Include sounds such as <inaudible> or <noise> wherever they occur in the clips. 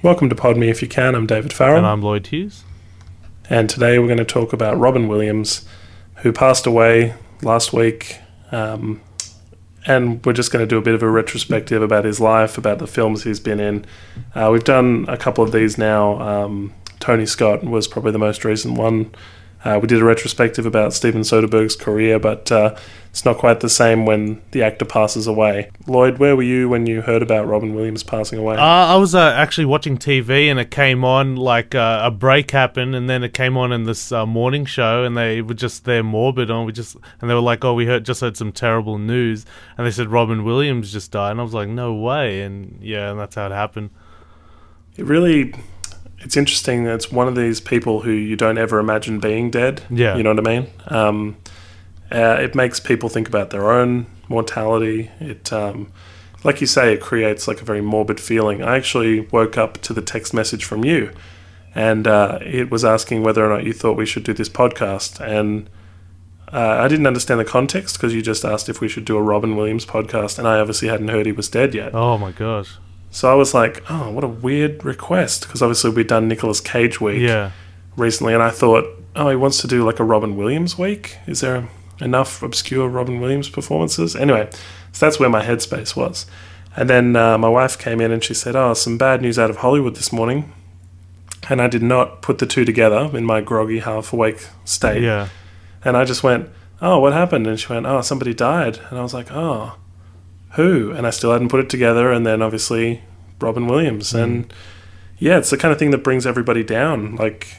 Welcome to Pod Me If You Can. I'm David Farrell. And I'm Lloyd Hughes. And today we're going to talk about Robin Williams, who passed away last week. Um, and we're just going to do a bit of a retrospective about his life, about the films he's been in. Uh, we've done a couple of these now. Um, Tony Scott was probably the most recent one. Uh, we did a retrospective about Steven Soderbergh's career, but uh, it's not quite the same when the actor passes away. Lloyd, where were you when you heard about Robin Williams passing away? Uh, I was uh, actually watching TV and it came on like uh, a break happened, and then it came on in this uh, morning show, and they were just there morbid, and we just and they were like, "Oh, we heard just heard some terrible news," and they said Robin Williams just died, and I was like, "No way!" And yeah, and that's how it happened. It really it's interesting. It's one of these people who you don't ever imagine being dead. Yeah, you know what I mean. Um, uh, it makes people think about their own mortality. It, um, like you say, it creates like a very morbid feeling. I actually woke up to the text message from you, and uh, it was asking whether or not you thought we should do this podcast. And uh, I didn't understand the context because you just asked if we should do a Robin Williams podcast, and I obviously hadn't heard he was dead yet. Oh my gosh! So I was like, oh, what a weird request. Because obviously we'd done Nicolas Cage week yeah. recently, and I thought, oh, he wants to do like a Robin Williams week. Is there enough obscure Robin Williams performances? Anyway, so that's where my headspace was. And then uh, my wife came in and she said, oh, some bad news out of Hollywood this morning. And I did not put the two together in my groggy, half awake state. Yeah. And I just went, oh, what happened? And she went, oh, somebody died. And I was like, oh who? And I still hadn't put it together. And then obviously Robin Williams. Mm. And yeah, it's the kind of thing that brings everybody down. Like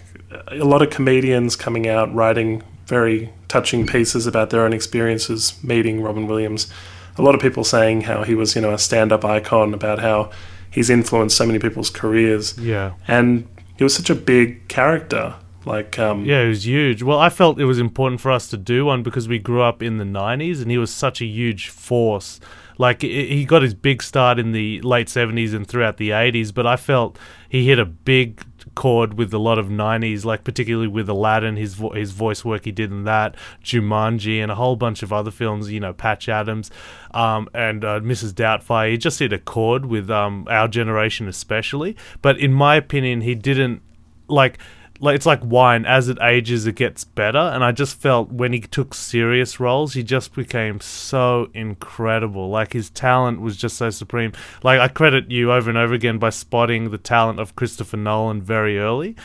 a lot of comedians coming out writing very touching pieces about their own experiences meeting Robin Williams. A lot of people saying how he was, you know, a stand-up icon, about how he's influenced so many people's careers. Yeah. And he was such a big character. Like, um, yeah, it was huge. Well, I felt it was important for us to do one because we grew up in the '90s, and he was such a huge force like he got his big start in the late 70s and throughout the 80s, but I felt he hit a big chord with a lot of 90s, like particularly with Aladdin, his vo- his voice work he did in that, Jumanji, and a whole bunch of other films. You know, Patch Adams, um, and uh, Mrs. Doubtfire. He just hit a chord with um, our generation, especially. But in my opinion, he didn't like like it's like wine. As it ages it gets better. And i just felt when he took serious roles he just became so incredible. Like his talent was just so supreme. Like i credit you over and over again by spotting the talent of christopher nolan very early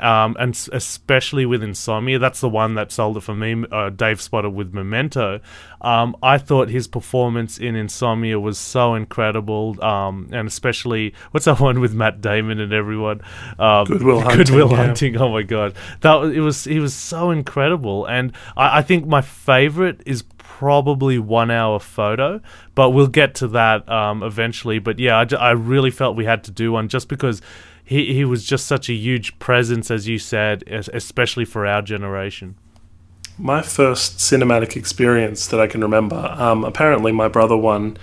um, and especially with Insomnia, that's the one that sold it for me. Uh, Dave spotted with Memento. Um, I thought his performance in Insomnia was so incredible, um, and especially what's that <laughs> one with Matt Damon and everyone? Um, Good Will Hunting. Good Will yeah. Hunting. Oh my god, that it was he was so incredible, and I, I think my favorite is probably one hour photo, but we'll get to that um, eventually. But yeah, I, I really felt we had to do one just because he he was just such a huge presence, as you said, especially for our generation. My first cinematic experience that I can remember. Um, apparently, my brother won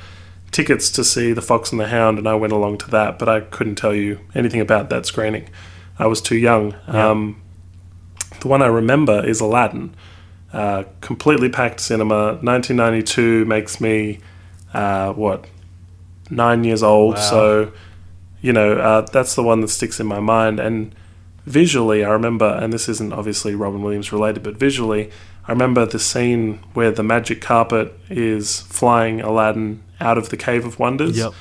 tickets to see The Fox and the Hound, and I went along to that, but I couldn't tell you anything about that screening. I was too young. Yeah. Um, the one I remember is Aladdin. Uh, completely packed cinema. 1992 makes me, uh, what, nine years old. Wow. So you know, uh, that's the one that sticks in my mind. And visually, I remember, and this isn't obviously Robin Williams related, but visually, I remember the scene where the magic carpet is flying Aladdin out of the Cave of Wonders. Yep.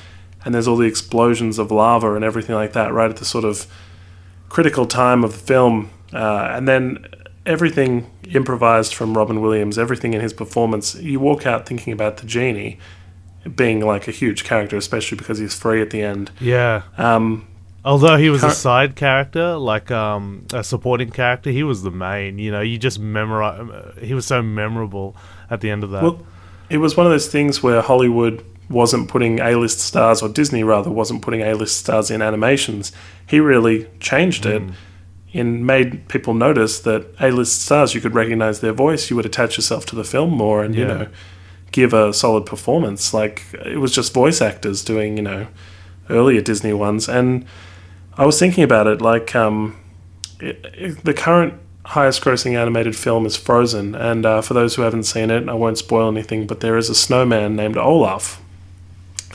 And there's all the explosions of lava and everything like that right at the sort of critical time of the film. Uh, and then everything improvised from Robin Williams, everything in his performance, you walk out thinking about the genie being like a huge character, especially because he's free at the end. Yeah. Um, Although he was a side character, like um, a supporting character, he was the main. You know, you just memorize. Uh, he was so memorable at the end of that. Well, it was one of those things where Hollywood wasn't putting A-list stars, or Disney rather, wasn't putting A-list stars in animations. He really changed it. Mm. And made people notice that A-list stars, you could recognize their voice, you would attach yourself to the film more, and yeah. you know, give a solid performance. Like it was just voice actors doing, you know, earlier Disney ones. And I was thinking about it, like um, it, it, the current highest grossing animated film is Frozen. And uh, for those who haven't seen it, I won't spoil anything, but there is a snowman named Olaf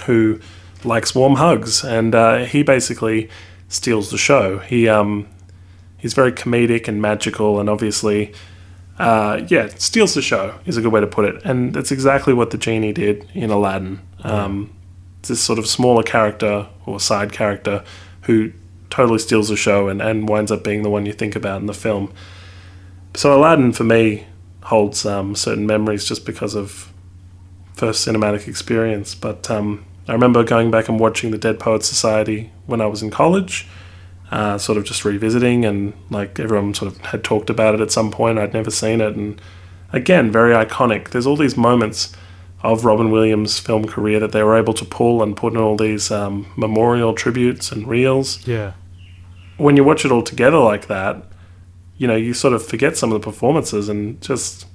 who likes warm hugs. And uh, he basically steals the show. He um, he's very comedic and magical, and obviously, uh, yeah, steals the show is a good way to put it. And that's exactly what the genie did in Aladdin. Um, this sort of smaller character or side character who totally steals the show and, and winds up being the one you think about in the film. So Aladdin for me holds um, certain memories just because of first cinematic experience. But um, I remember going back and watching the Dead Poets Society when I was in college, uh, sort of just revisiting, and like everyone sort of had talked about it at some point. I'd never seen it, and again, very iconic. There's all these moments of Robin Williams' film career that they were able to pull and put in all these um, memorial tributes and reels. Yeah. When you watch it all together like that, you know, you sort of forget some of the performances and just,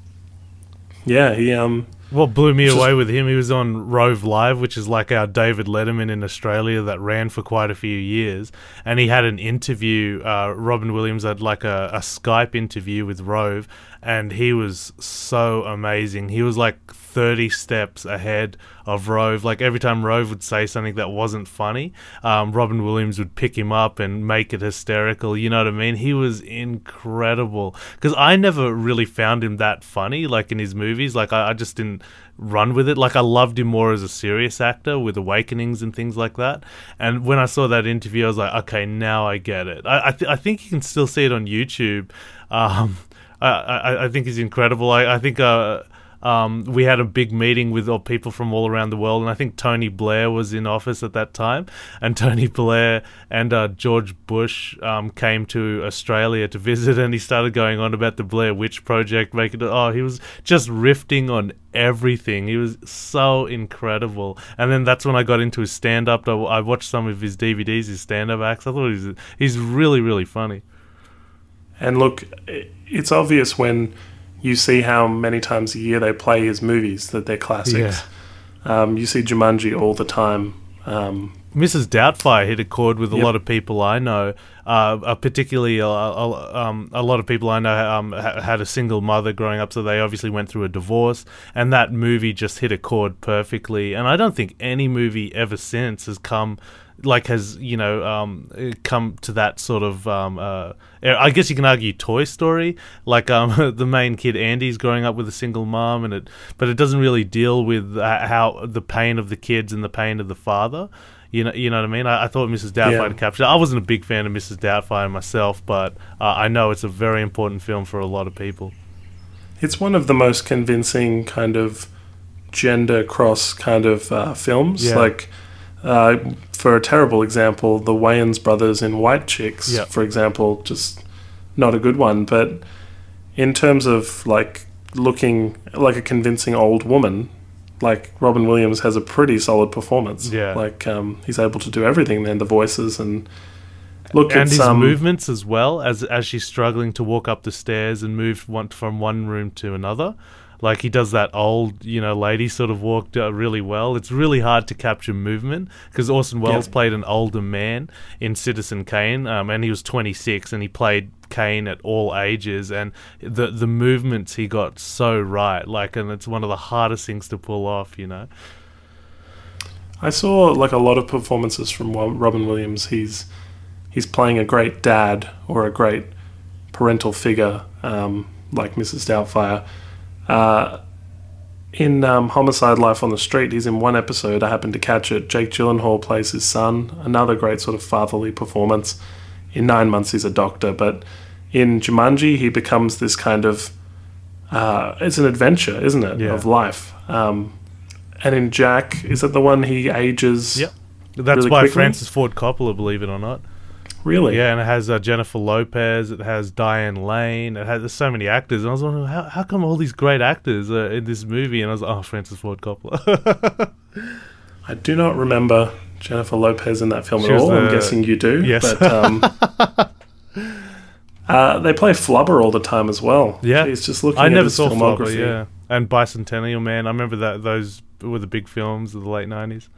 yeah, he um What blew me Just- away with him, he was on Rove Live, which is like our David Letterman in Australia that ran for quite a few years. And he had an interview, uh, Robin Williams had like a, a Skype interview with Rove, and he was so amazing. He was like 30 steps ahead of Rove. Like every time Rove would say something that wasn't funny, um, Robin Williams would pick him up and make it hysterical. You know what I mean? He was incredible. Because I never really found him that funny, like in his movies. Like I, I just didn't run with it. Like I loved him more as a serious actor with Awakenings and things like that. And when I saw that interview, I was like, okay, now I get it. I I, th- I think you can still see it on YouTube. Um, I, I, think he's incredible. I, I think uh, um, we had a big meeting with people from all around the world, and I think Tony Blair was in office at that time. And <laughs> Tony Blair and uh, George Bush um, came to Australia to visit, and he started going on about the Blair Witch Project, making. Oh, he was just riffing on everything. He was so incredible. And then that's when I got into his stand up. I, I watched some of his DVDs, his stand up acts. I thought he's he's really really funny. And look, it's obvious when you see how many times a year they play his movies that they're classics. Um, you see Jumanji all the time. Um, Mrs. Doubtfire hit a chord with a Yep. lot of people I know, uh, uh, particularly a, a, um, a lot of people I know um, ha- had a single mother growing up, so they obviously went through a divorce, and that movie just hit a chord perfectly. And I don't think any movie ever since has come, like, has you know, um, uh, come to that sort of. Um, uh, I guess you can argue Toy Story, like um, <laughs> the main kid Andy's growing up with a single mom, and it, but it doesn't really deal with uh, how the pain of the kids and the pain of the father. You know, you know what I mean. I, I thought Mrs. Doubtfire Yeah. captured. I wasn't a big fan of Mrs. Doubtfire myself, but uh, I know it's a very important film for a lot of people. it's one of the most convincing kind of gender cross kind of uh, films. Yeah. Like, uh, for a terrible example, the Wayans brothers in White Chicks, Yeah. for example, just not a good one. But in terms of like looking like a convincing old woman, like Robin Williams has a pretty solid performance. Yeah. like um, he's able to do everything. Then the voices and look and at his some movements as well as as she's struggling to walk up the stairs and move one, from one room to another. Like he does that old, you know, lady sort of walk uh, really well. It's really hard to capture movement because Orson Welles Yeah. played an older man in Citizen Kane, um, and he was 26, and he played Kane at all ages, and the the movements he got so right. Like, and it's one of the hardest things to pull off, you know. I saw like a lot of performances from Robin Williams. He's he's playing a great dad or a great parental figure, um, like Mrs. Doubtfire. Uh, in um, Homicide: Life on the Street, he's in one episode. I happened to catch it. Jake Gyllenhaal plays his son. Another great sort of fatherly performance. In Nine Months, he's a doctor, but in Jumanji, he becomes this kind of uh, it's an adventure, isn't it, Yeah. of life. Um, and in Jack, is that the one he ages? Yep. That's Really by quickly? Francis Ford Coppola, believe it or not. Really? Yeah, and it has uh, Jennifer Lopez. It has Diane Lane. It has there's so many actors. And I was wondering how how come all these great actors are in this movie? And I was like, oh, Francis Ford Coppola. <laughs> I do not remember Jennifer Lopez in that film She at all. I'm guessing you do. Yes. But um, <laughs> uh, they play Flubber all the time as well. Yeah. He's just looking I never saw Flubber. Yeah, and Bicentennial Man. I remember that those were the big films of the late nineties.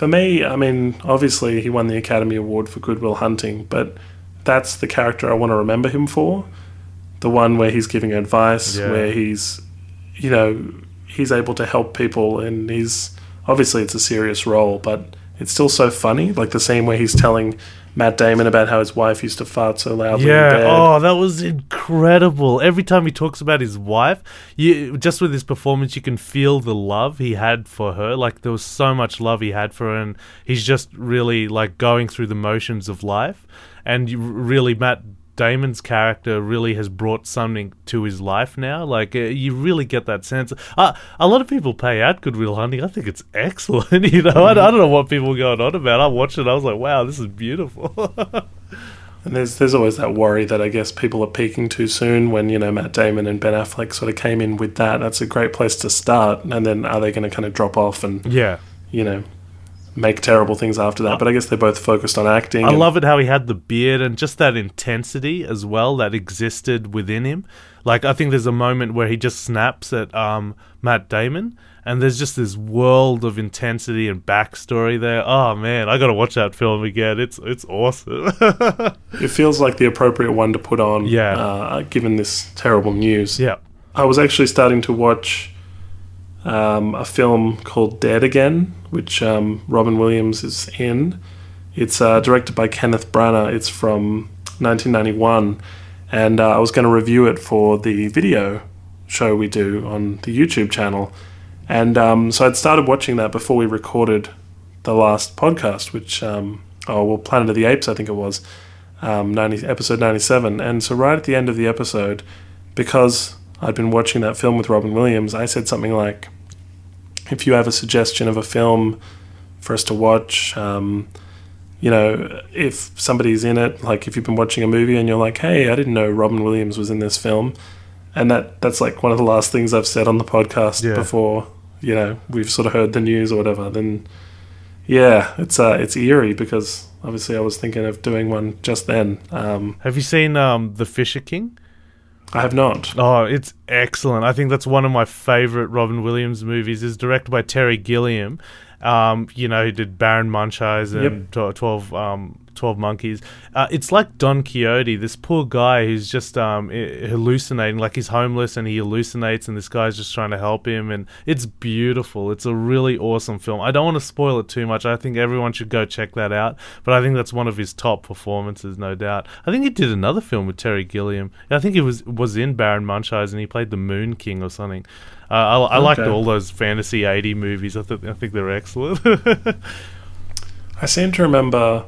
For me, I mean, obviously he won the Academy Award for Good Will Hunting, but that's the character I want to remember him for. The one where he's giving advice, Yeah. where he's, you know, he's able to help people, and he's obviously it's a serious role, but it's still so funny. Like the scene where he's telling Matt Damon about how his wife used to fart so loudly. in Yeah. Oh, that was incredible. Every time he talks about his wife, you just with his performance, you can feel the love he had for her. Like there was so much love he had for her, and he's just really like going through the motions of life. And you really, Matt Damon's character really has brought something to his life now. Like uh, you really get that sense. Uh, a lot of people pay out Good Will Hunting. I think it's <laughs> excellent. You know, I, I don't know what people are going on about. I watched it. I was like, wow, this is beautiful. <laughs> And there's there's always that worry that I guess people are peaking too soon when you know Matt Damon and Ben Affleck sort of came in with that. That's a great place to start. And then are they going to kind of drop off and yeah. you know make terrible things after that? But I guess they're both focused on acting. I and- love it how he had the beard and just that intensity as well that existed within him. Like I think there's a moment where he just snaps at um, Matt Damon, and there's just this world of intensity and backstory there. Oh man, I gotta watch that film again. It's it's awesome. <laughs> It feels like the appropriate one to put on. Yeah. Uh, given this terrible news. yeah. I was actually starting to watch um, a film called Dead Again, which um, Robin Williams is in. It's uh, directed by Kenneth Branagh. It's from 1991, and uh, I was going to review it for the video show we do on the YouTube channel. And um, so I'd started watching that before we recorded the last podcast, which, um, oh, well, Planet of the Apes, I think it was, um, 90, episode 97. And so right at the end of the episode, because I'd been watching that film with Robin Williams, I said something like, if you have a suggestion of a film for us to watch, um, you know, if somebody's in it, like if you've been watching a movie and you're like, hey, I didn't know Robin Williams was in this film. And that, that's like one of the last things I've said on the podcast Yeah. before, you know, we've sort of heard the news or whatever. Then, yeah, it's uh, it's eerie because obviously I was thinking of doing one just then. Um, Have you seen um, The Fisher King? I have not. Oh, it's excellent. I think that's one of my favorite Robin Williams movies. is directed by Terry Gilliam. Um, you know, he did Baron Munchausen, tw- 12, um, 12 Monkeys. Uh, it's like Don Quixote, this poor guy who's just um, hallucinating, like he's homeless and he hallucinates, and this guy's just trying to help him. And it's beautiful. It's a really awesome film. I don't want to spoil it too much. I think everyone should go check that out. But I think that's one of his top performances, no doubt. I think he did another film with Terry Gilliam. I think he was was in Baron Munchausen. And he played the Moon King or something. Uh, I, I liked all those fantasy 80 movies. I, th- I think they're excellent. <laughs> I seem to remember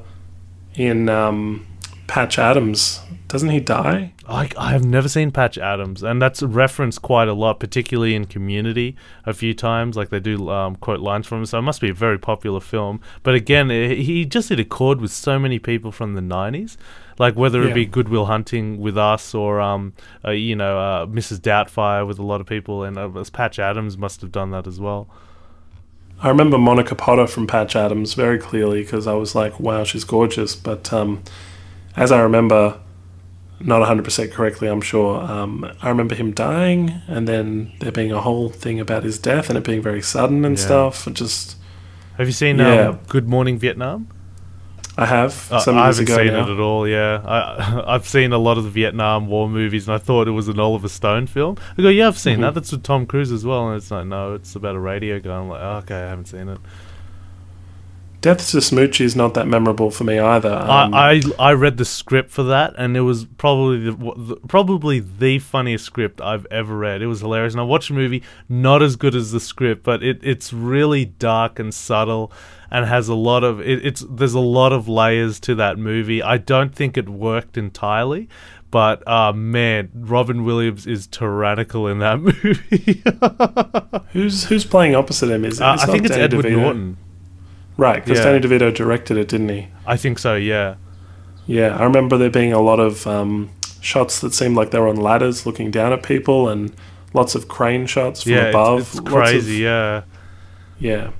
in um, Patch Adams, doesn't he die? I, I have never seen Patch Adams, and that's referenced quite a lot, particularly in Community a few times. Like they do um, quote lines from him, so it must be a very popular film. But again, eh, he just did a chord with so many people from the '90s, like whether it Yeah. be Good Will Hunting with us or um, uh, you know uh, Mrs. Doubtfire with a lot of people, and uh, Patch Adams must have done that as well. I remember Monica Potter from Patch Adams very clearly because I was like, wow, she's gorgeous. But um, as I remember, not 100% correctly, I'm sure, um, I remember him dying and then there being a whole thing about his death and it being very sudden and Yeah. stuff. It just, Have you seen Yeah. um, Good Morning Vietnam? I have Uh, I haven't seen now. it at all. Yeah, I, <laughs> I've seen a lot of the Vietnam War movies, and I thought it was an Oliver Stone film. I go, yeah, I've seen Mhm. that. That's with Tom Cruise as well, and it's like, no, it's about a radio guy. I'm like, oh, okay, I haven't seen it. Death to Smoochy is not that memorable for me either. Um, I, I I read the script for that, and it was probably the, the probably the funniest script I've ever read. It was hilarious, and I watched the movie. Not as good as the script, but it, it's really dark and subtle, and has a lot of it, it's. There's a lot of layers to that movie. I don't think it worked entirely, but uh, man, Robin Williams is tyrannical in that <laughs> movie. who's who's playing opposite him? Is it? Uh, I think it's Danny Edward DeVito. Norton. Right, because Yeah. Danny DeVito directed it, didn't he? I think so. Yeah. Yeah, I remember there being a lot of um, shots that seemed like they were on ladders looking down at people and lots of crane shots from yeah, it's- above. it's, Lots crazy. of- yeah. yeah.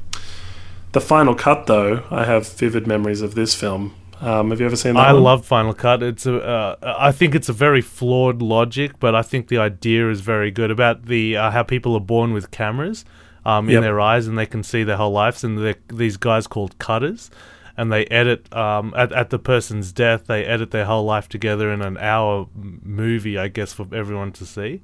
The final cut, though, I have vivid memories of this film. Um, have you ever seen that? I one? love Final Cut. It's a, uh, I think it's a very flawed logic, but I think the idea is very good about the uh, how people are born with cameras um, in Yep. their eyes and they can see their whole lives. And these guys called cutters, and they edit um, at at the person's death. They edit their whole life together in an hour movie, I guess, for everyone to see.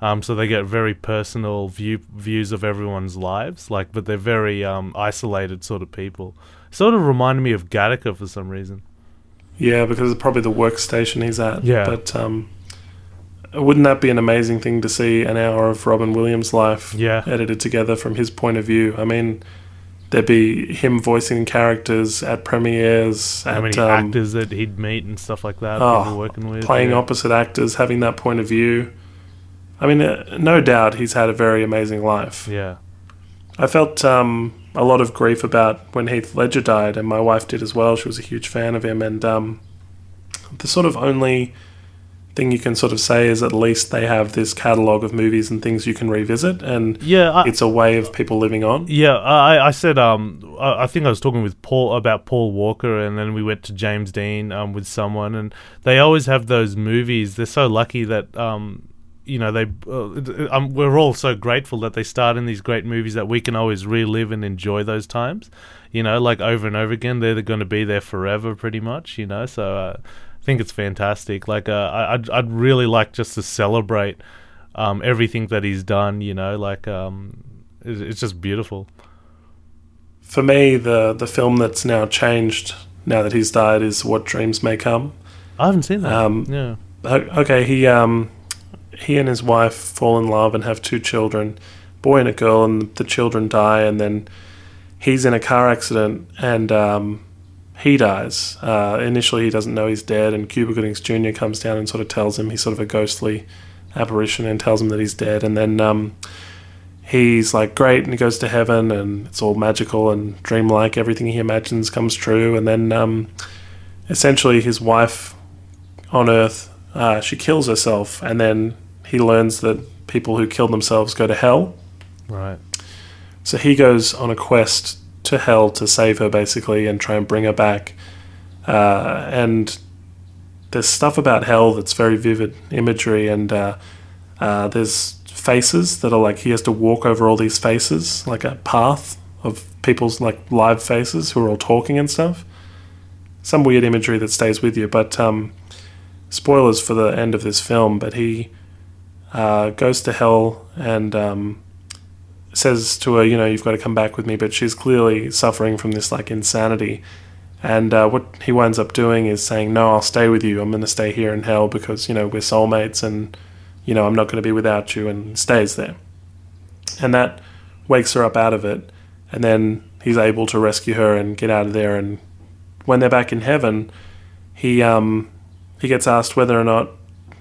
Um, so they get very personal view views of everyone's lives, like, but they're very um, isolated sort of people. Sort of reminded me of Gattaca for some reason. Yeah, because it's probably the workstation he's at. Yeah. But um, wouldn't that be an amazing thing to see an hour of Robin Williams' life Yeah. edited together from his point of view? I mean, there'd be him voicing characters at premieres, How at, many um, actors that he'd meet and stuff like that. Oh, working with playing yeah. opposite actors, having that point of view. I mean, uh, no doubt he's had a very amazing life. Yeah. I felt um, a lot of grief about when Heath Ledger died, and my wife did as well. She was a huge fan of him, and um, the sort of only thing you can sort of say is at least they have this catalog of movies and things you can revisit, and Yeah. I, it's a way of people living on. Yeah, I, I said um I I think I was talking with Paul about Paul Walker, and then we went to James Dean um with someone, and they always have those movies. They're so lucky that um you know they uh, um, we're all so grateful that they start in these great movies that we can always relive and enjoy those times. You know, like over and over again. They're going to be there forever, pretty much. You know, so uh, I think it's fantastic. Like uh, I, I'd I'd really like just to celebrate um everything that he's done. You know, like um it's, it's just beautiful. For me, the the film that's now changed now that he's died is What Dreams May Come. I haven't seen that. Um, yeah. Okay, he um, he and his wife fall in love and have two children, boy and a girl, and the children die, and then he's in a car accident and um, he dies. Uh, initially, he doesn't know he's dead, and Cuba Goodings Jr. comes down and sort of tells him he's sort of a ghostly apparition and tells him that he's dead, and then um, he's like great, and he goes to heaven, and it's all magical and dreamlike. Everything he imagines comes true, and then um, essentially his wife on Earth uh, she kills herself, and then he learns that people who kill themselves go to hell. Right. So he goes on a quest to hell to save her, basically, and try and bring her back. Uh, and there's stuff about hell that's very vivid imagery, and uh, uh, there's faces that are like he has to walk over all these faces, like a path of people's like live faces who are all talking and stuff. Some weird imagery that stays with you, but um, spoilers for the end of this film. But he uh, goes to hell and um, says to her, you know, you've got to come back with me. But she's clearly suffering from this like insanity. And uh, what he winds up doing is saying, no, I'll stay with you. I'm going to stay here in hell because, you know, we're soulmates and, you know, I'm not going to be without you and stays there. And that wakes her up out of it. And then he's able to rescue her and get out of there. And when they're back in heaven, he, um, he gets asked whether or not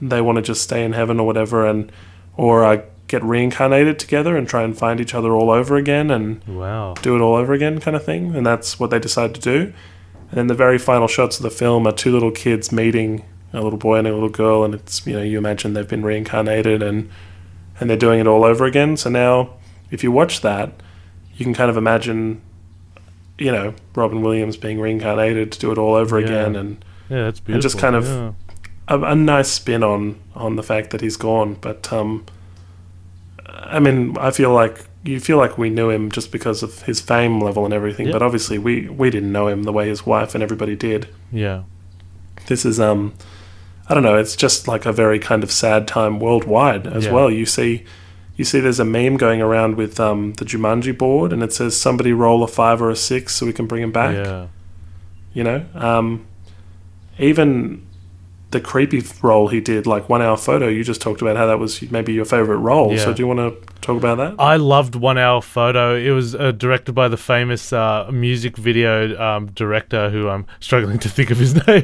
they want to just stay in heaven or whatever and, or uh, get reincarnated together and try and find each other all over again and Wow. do it all over again kind of thing and that's what they decide to do and then the very final shots of the film are two little kids meeting a little boy and a little girl and it's you know you imagine they've been reincarnated and and they're doing it all over again so now if you watch that you can kind of imagine you know robin williams being reincarnated to do it all over Yeah. again and Yeah, that's beautiful. And just kind of- yeah. A, a nice spin on on the fact that he's gone. But um, I mean, I feel like you feel like we knew him just because of his fame level and everything. Yeah. But obviously, we we didn't know him the way his wife and everybody did. yeah. This is um, I don't know. It's just like a very kind of sad time worldwide as Yeah. well. You see. You see, there's a meme going around with um, the Jumanji board, and it says somebody roll a five or a six so we can bring him back Yeah. you know um, even the creepy role he did like one hour photo you just talked about how that was maybe your favorite role so do you want to talk about that I loved One Hour Photo. It was uh, directed by the famous uh, music video um, director, who I'm struggling to think of his <laughs> name.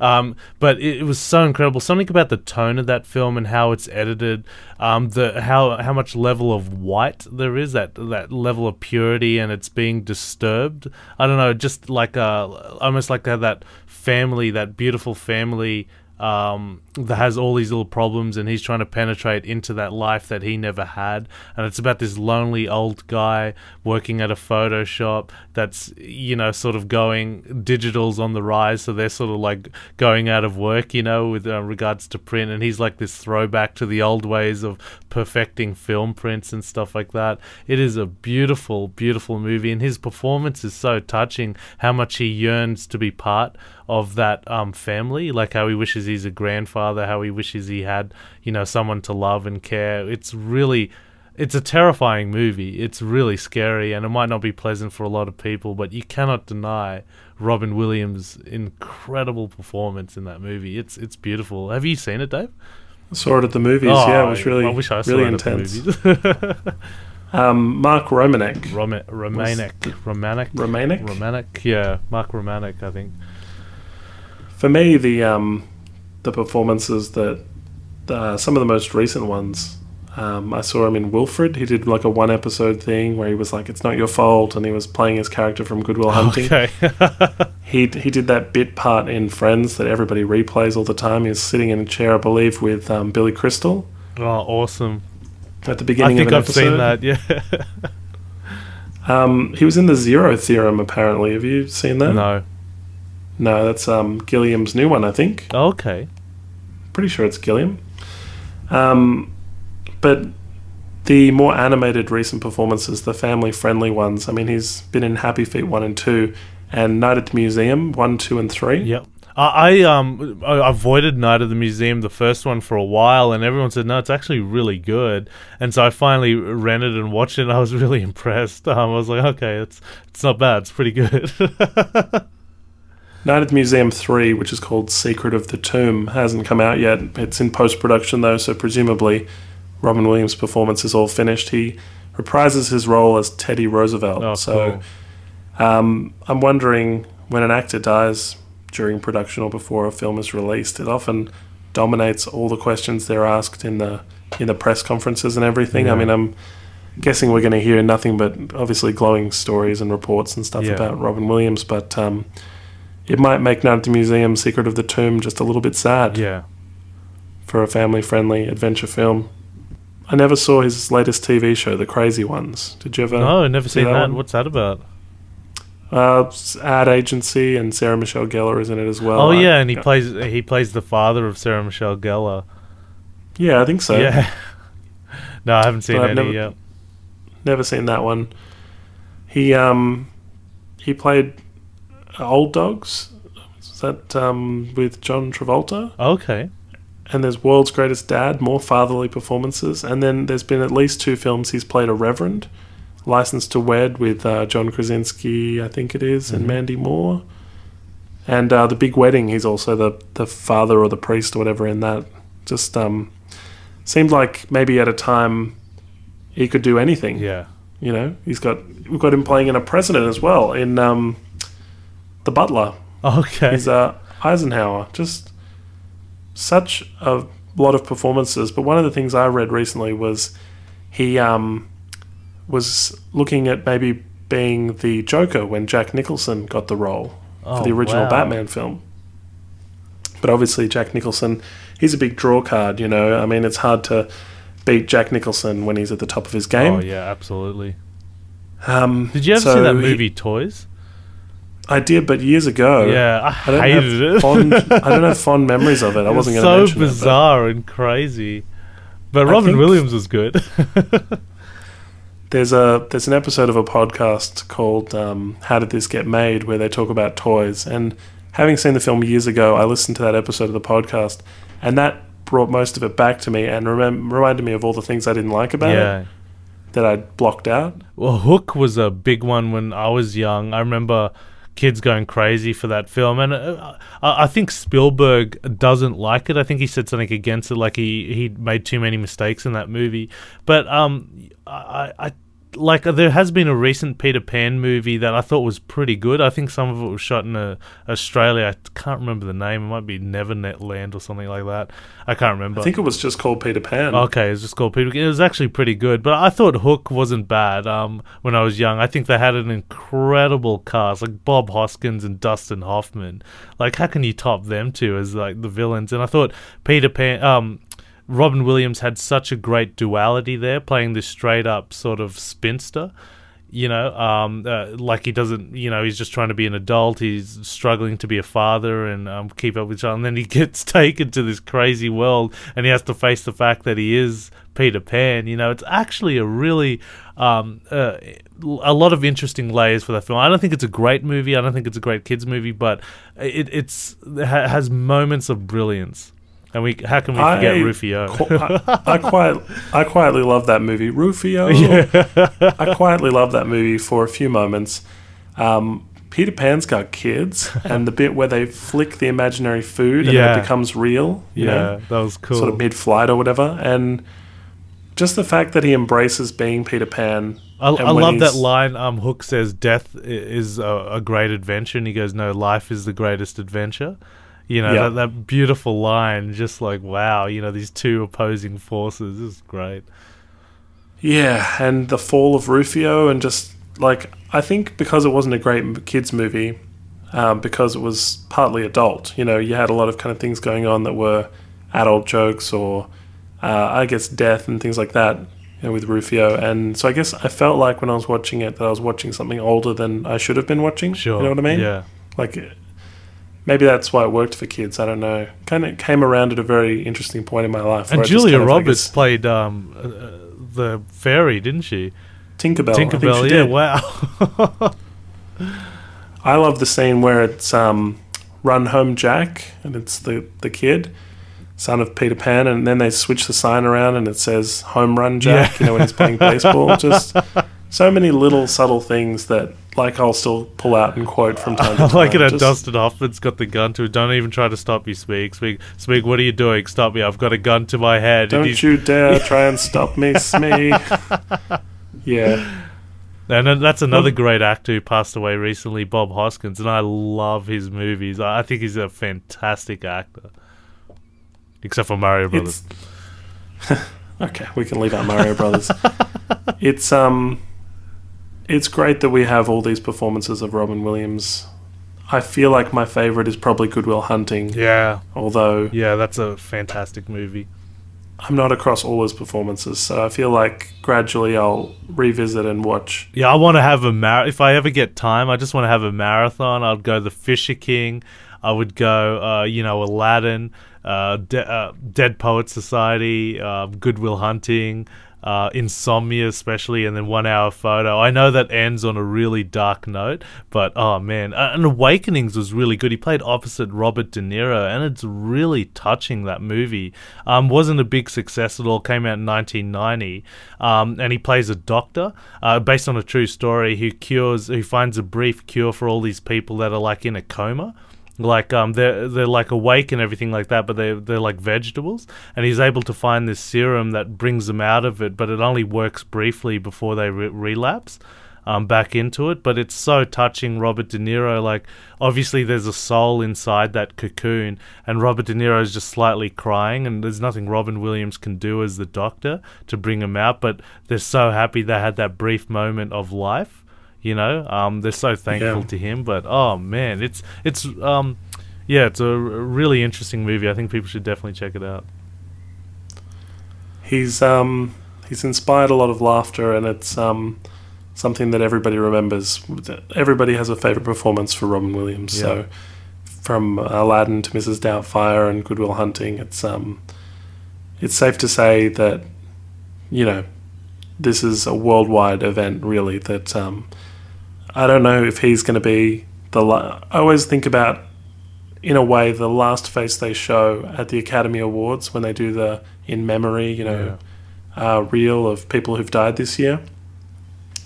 um, but it, it was so incredible. Something about the tone of that film and how it's edited, um, the how how much level of white there is, that that level of purity, and it's being disturbed. I don't know, just like uh, almost like to have that family, that beautiful family um, that has all these little problems, and he's trying to penetrate into that life that he never had. And it's about this lonely old guy working at a photo shop that's, you know, sort of going digital's on the rise, so they're sort of like going out of work, you know, with uh, regards to print. And he's like this throwback to the old ways of perfecting film prints and stuff like that. It is a beautiful, beautiful movie, and his performance is so touching. How much he yearns to be part of that um, family, like how he wishes he's a grandfather, how he wishes he had, you know, someone to love and care. It's really it's a terrifying movie. It's really scary, and it might not be pleasant for a lot of people, but you cannot deny Robin Williams' incredible performance in that movie. It's it's beautiful. Have you seen it, Dave? I saw it at the movies. Oh, yeah, it was really I wish I really intense. At the movies. <laughs> Um, Mark Romanek. Roma- Romanek, Romanek, Romanek? Romanek. Yeah, Mark Romanek. I think. For me, the um, the performances that uh, some of the most recent ones. Um, I saw him in Wilfred. He did like a one episode thing where he was like, "It's not your fault," and he was playing his character from Good Will Hunting. Okay. <laughs> He he did that bit part in Friends that everybody replays all the time. He was sitting in a chair, I believe, with um, Billy Crystal oh, awesome. at the beginning, I think I've seen that. Yeah. <laughs> Um, he was in the Zero Theorem. Apparently, have you seen that? no. No, that's um, Gilliam's new one. I think. Okay. Pretty sure it's Gilliam. Um, but the more animated recent performances, the family friendly ones. I mean, he's been in Happy Feet one and two, and Night at the Museum one, two, and three. Yep. I, I um I avoided Night of the Museum, the first one, for a while, and everyone said no, it's actually really good. And so I finally rented and watched it, and I was <laughs> really impressed. Um, I was like, okay, it's it's not bad, it's pretty good. <laughs> Night at the Museum 3, which is called Secret of the Tomb, hasn't come out yet. It's in post production, though, so presumably Robin Williams' performance is all finished. He reprises his role as Teddy Roosevelt. oh, so cool. um, I'm wondering when an actor dies during production or before a film is released, it often dominates all the questions they're asked in the in the press conferences and everything. I mean, I'm guessing we're going to hear nothing but obviously glowing stories and reports and stuff Yeah. about Robin Williams, but um, it might make Night at the Museum, Secret of the Tomb just a little bit sad Yeah. for a family friendly adventure film. I never saw his latest TV show, The Crazy Ones. Did you ever? No, never see seen that that. What's that about? Uh, ad agency and Sarah Michelle Gellar is in it as well. oh I- yeah, and he plays he plays the father of Sarah Michelle Gellar. Yeah, I think so. yeah. <laughs> no, I haven't seen But any never- yet. Never seen that one. He um he played Old Dogs. Is that um with John Travolta? Okay. And there's World's Greatest Dad, more fatherly performances. And then there's been at least two films he's played a reverend. License to Wed with uh, John Krasinski, I think it is, and Mhm. Mandy Moore. And uh, The Big Wedding, he's also the, the father or the priest or whatever in that. Just um, seemed like maybe at a time he could do anything. Yeah. You know, he's got we've got him playing in a president as well in um, The Butler. Okay. He's uh, Eisenhower. Just such a lot of performances. But one of the things I read recently was he um, was looking at maybe being the Joker when Jack Nicholson got the role oh, for the original wow. Batman film. But obviously, Jack Nicholson, he's a big draw card. You know, I mean, it's hard to beat Jack Nicholson when he's at the top of his game. Oh yeah, absolutely. Um, Did you ever so see that he- movie Toys? I did, but years ago. yeah, I, I don't hated have it. fond. I don't have <laughs> fond memories of it. I wasn't going to so mention it. bizarre and crazy. But Robin Williams was good. There's a there's an episode of a podcast called um, "How Did This Get Made?" where they talk about toys. And having seen the film years ago, I listened to that episode of the podcast, and that brought most of it back to me and remem- reminded me of all the things I didn't like about it that I'd blocked out. Well, Hook was a big one when I was young. I remember kids going crazy for that film, and uh, I think Spielberg doesn't like it. I think he said something against it, like he he made too many mistakes in that movie. But um, I. I like there has been a recent Peter Pan movie that I thought was pretty good. I think some of it was shot in uh, Australia. I can't remember the name. It might be Neverland or something like that. I can't remember. I think it was just called Peter Pan. Okay, it's just called Peter. It was actually pretty good, but I thought Hook wasn't bad. Um, when I was young, I think they had an incredible cast, like Bob Hoskins and Dustin Hoffman. Like, how can you top them two as like the villains? And I thought Peter Pan, um, Robin Williams had such a great duality there, playing this straight up sort of spinster. You know, um, uh, like he doesn't, you know, he's just trying to be an adult. He's struggling to be a father and um, keep up with child. And then he <laughs> gets taken to this crazy world and he has to face the fact that he is Peter Pan. You know, it's actually a really, um, uh, a lot of interesting layers for that film. I don't think it's a great movie. I don't think it's a great kids movie, but it, it's it has moments of brilliance. And we how can we forget I- Rufio? <laughs> I, I quite, I quietly love that movie, Rufio. <laughs> I quietly love that movie for a few moments. Um, Peter Pan's got kids, <laughs> and the bit where they flick the imaginary food and Yeah. it becomes real, you yeah, know, that was cool. sort of mid-flight or whatever, and just the fact that he embraces being Peter Pan. I, I love that line. Um, Hook says, "Death is a, a great adventure," and he goes, "No, life is the greatest adventure." You know Yeah. that, that beautiful line. Just like wow, you know these two opposing forces. This is great. Yeah, and the fall of Rufio, and just like I think because it wasn't a great kids movie, um, because it was partly adult. You know, you had a lot of kind of things going on that were adult jokes, or uh, I guess death and things like that. You know, with Rufio, and so I guess I felt like when I was watching it that I was watching something older than I should have been watching. Sure, you know what I mean? Yeah, Like maybe that's why it worked for kids. I don't know. Kind of came around at a very interesting point in my life. and where I just Julia kind of, I Roberts guess, played um, uh, uh, the fairy, didn't she? Tinkerbell. Tinkerbell. Yeah, wow. <laughs> I love the scene where it's um, "Run Home, Jack," and it's the the kid, son of Peter Pan, and then they switch the sign around and it says "Home Run, Jack." Yeah. You know when he's playing baseball. <laughs> Just so many little subtle things that, like, I'll still pull out and quote from time <laughs> to I time. like it how Just- Dustin Hoffman's got the gun to it. Don't even try to stop me, Speak. Speak, Speak, what are you doing? Stop me. I've got a gun to my head. Don't you dare <laughs> try and stop me, Smee. <laughs> yeah, And that's another great actor who passed away recently, Bob Hoskins, and I love his movies. I I think he's a fantastic actor. Except for Mario Brothers. okay. We can leave out Mario Brothers. it's um, it's great that we have all these performances of Robin Williams. I feel like my favorite is probably Good Will Hunting, Yeah, although yeah, that's a fantastic movie. I'm not across all his performances. So I feel like gradually I'll revisit and watch. Yeah, I want to have a mar. If I ever get time, I just want to have a marathon. I'd go The Fisher King. I would go, uh, you know, Aladdin, uh, De- uh, Dead Poet Society, uh, Good Will Hunting, uh, Insomnia, especially, and then One Hour Photo. I know that ends on a really dark note, but oh man, uh, and Awakenings was really good. He played opposite Robert De Niro, and it's really touching. That movie um, wasn't a big success at all. Came out in 1990, um, and he plays a doctor uh, based on a true story who cures, who finds a brief cure for all these people that are like in a coma like um they're they're like awake and everything like that but they they're like vegetables. And he's able to find this serum that brings them out of it but it only works briefly before they re- relapse um back into it. But it's so touching Robert De Niro like obviously there's a soul inside that cocoon and Robert De Niro is just slightly crying and there's nothing Robin Williams can do as the doctor to bring him out but they're so happy they had that brief moment of life you know um they're so thankful Yeah. to him but oh man it's it's um yeah it's a really interesting movie i think people should definitely check it out He's um he's inspired a lot of laughter, and it's um something that everybody remembers. Everybody has a favorite performance for Robin Williams. So from Aladdin to Mrs. Doubtfire and Good Will Hunting, it's um it's safe to say that you know this is a worldwide event. Really, that um I don't know if he's going to be the. La- I always think about. In a way, the last face they show at the Academy Awards when they do the in memory, you know, uh, reel of people who've died this year.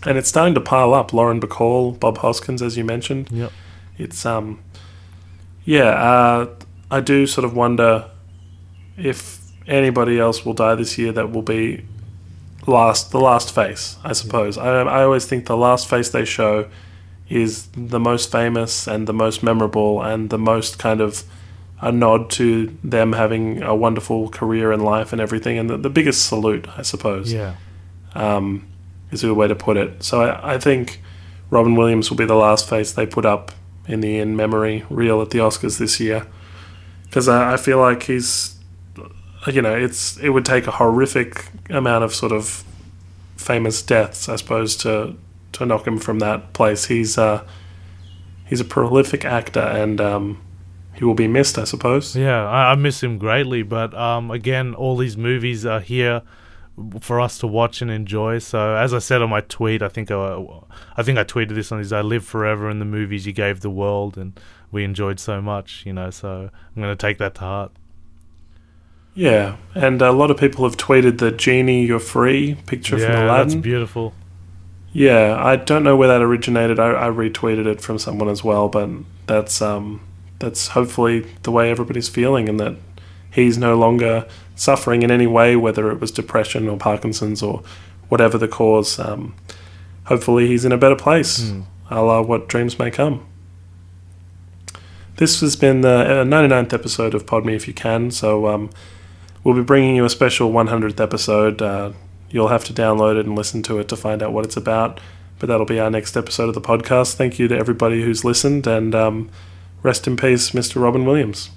And it's starting to pile up. Lauren Bacall, Bob Hoskins, as you mentioned. Yep. It's um, yeah. Uh, I do sort of wonder if anybody else will die this year that will be last the last face. I suppose. I I always think the last face they show is the most famous and the most memorable and the most kind of a nod to them having a wonderful career in life and everything, and the, the biggest salute, I suppose, yeah um, is a good way to put it. So I, I think Robin Williams will be the last face they put up in the in memory reel at the Oscars this year, because I, I feel like he's, you know, it's it would take a horrific amount of sort of famous deaths, I suppose, to to knock him from that place. He's uh, he's a prolific actor and. Um, he will be missed, I suppose. yeah I, I miss him greatly but um again all these movies are here for us to watch and enjoy so as i said on my tweet i think i, I think i tweeted this on his i live forever in the movies you gave the world and we enjoyed so much you know so i'm going to take that to heart Yeah, and a lot of people have tweeted the genie you're free picture from yeah, Aladdin. that's beautiful. Yeah, I don't know where that originated. I, I retweeted it from someone as well, but that's um, that's hopefully the way everybody's feeling, and that he's no longer suffering in any way, whether it was depression or Parkinson's or whatever the cause. Um, hopefully, he's in a better place, Hmm. a la what dreams may come. This has been the uh, 99th episode of Pod Me If You Can, so um, we'll be bringing you a special 100th episode. Uh, you'll have to download it and listen to it to find out what it's about, but that'll be our next episode of the podcast. Thank you to everybody who's listened, and um, rest in peace, Mr. Robin Williams.